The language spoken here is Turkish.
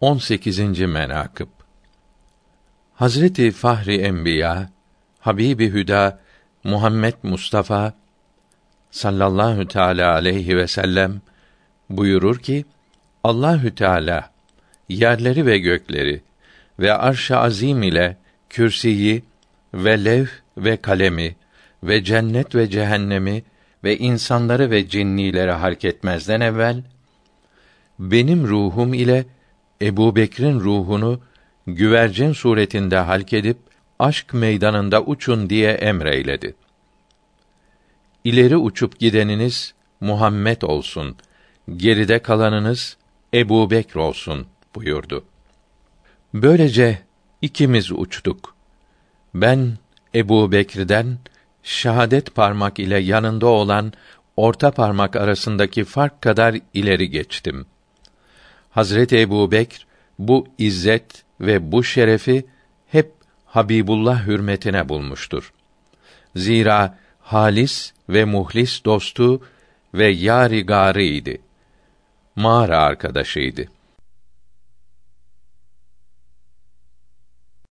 18. menakıb Hazreti Fahri Enbiya Habibi Hüda Muhammed Mustafa sallallahu teala aleyhi ve sellem buyurur ki Allahü Teala yerleri ve gökleri ve arş-ı azim ile kürsiyi ve levh ve kalemi ve cennet ve cehennemi ve insanları ve cinnileri hark etmezden evvel benim ruhum ile Ebu Bekir'in ruhunu güvercin suretinde halk edip aşk meydanında uçun diye emreyledi. İleri uçup gideniniz Muhammed olsun, geride kalanınız Ebu Bekr olsun buyurdu. Böylece ikimiz uçtuk. Ben Ebu Bekir'den şahadet parmak ile yanında olan orta parmak arasındaki fark kadar ileri geçtim.'' Hazreti Ebu Bekr bu izzet ve bu şerefi hep Habibullah hürmetine bulmuştur. Zira halis ve muhlis dostu ve yari gârı idi. Mağara arkadaşıydı.